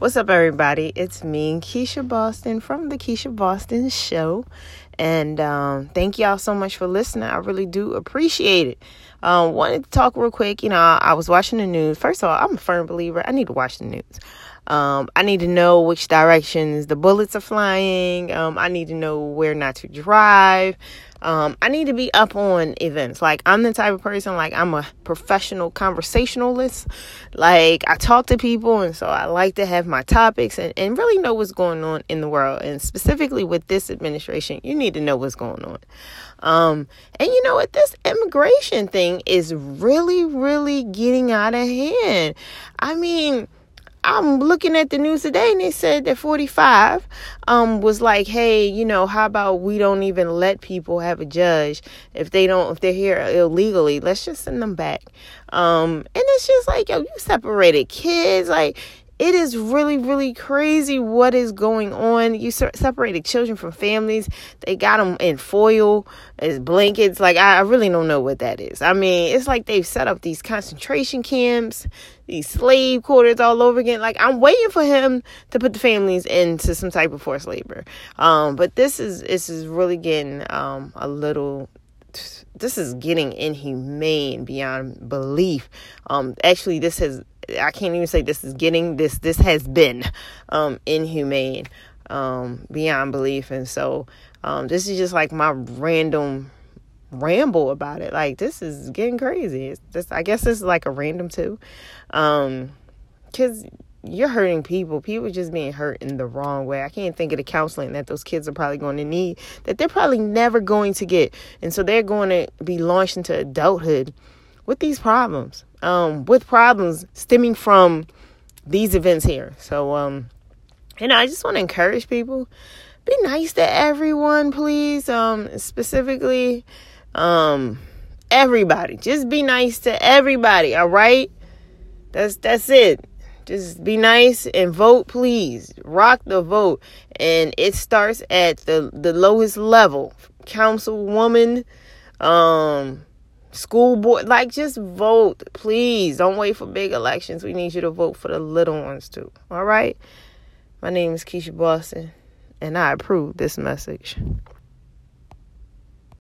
What's up, everybody? It's me, Keisha Boston from the Keisha Boston Show. And um, thank y'all so much for listening. I really do appreciate it. Um, wanted to talk real quick. You know, I, I was watching the news. First of all, I'm a firm believer. I need to watch the news. Um, I need to know which directions the bullets are flying. Um, I need to know where not to drive. Um, I need to be up on events. Like I'm the type of person like I'm a professional conversationalist. Like I talk to people and so I like to have my topics and, and really know what's going on in the world. And specifically with this administration, you need to know what's going on. Um, and you know what? This immigration thing is really, really getting out of hand. I mean, I'm looking at the news today and they said that 45 um, was like, hey, you know, how about we don't even let people have a judge if they don't, if they're here illegally, let's just send them back. Um, and it's just like, yo, you separated kids. Like, it is really, really crazy what is going on. You separated children from families. They got them in foil as blankets. Like, I, I really don't know what that is. I mean, it's like they've set up these concentration camps, these slave quarters all over again. Like, I'm waiting for him to put the families into some type of forced labor. Um, but this is, this is really getting, um, a little this is getting inhumane beyond belief. Um, actually, this has I can't even say this is getting this. This has been um, inhumane um, beyond belief, and so um, this is just like my random ramble about it. Like this is getting crazy. It's just I guess this is like a random too, because um, you're hurting people. People just being hurt in the wrong way. I can't think of the counseling that those kids are probably going to need that they're probably never going to get, and so they're going to be launched into adulthood with these problems, um, with problems stemming from these events here. So, um, and I just want to encourage people be nice to everyone, please. Um, specifically, um, everybody. Just be nice to everybody. All right. That's that's it. Just be nice and vote, please. Rock the vote, and it starts at the the lowest level. Councilwoman, um, school board like just vote please. Don't wait for big elections. We need you to vote for the little ones too. All right? My name is keisha boston and i approve this message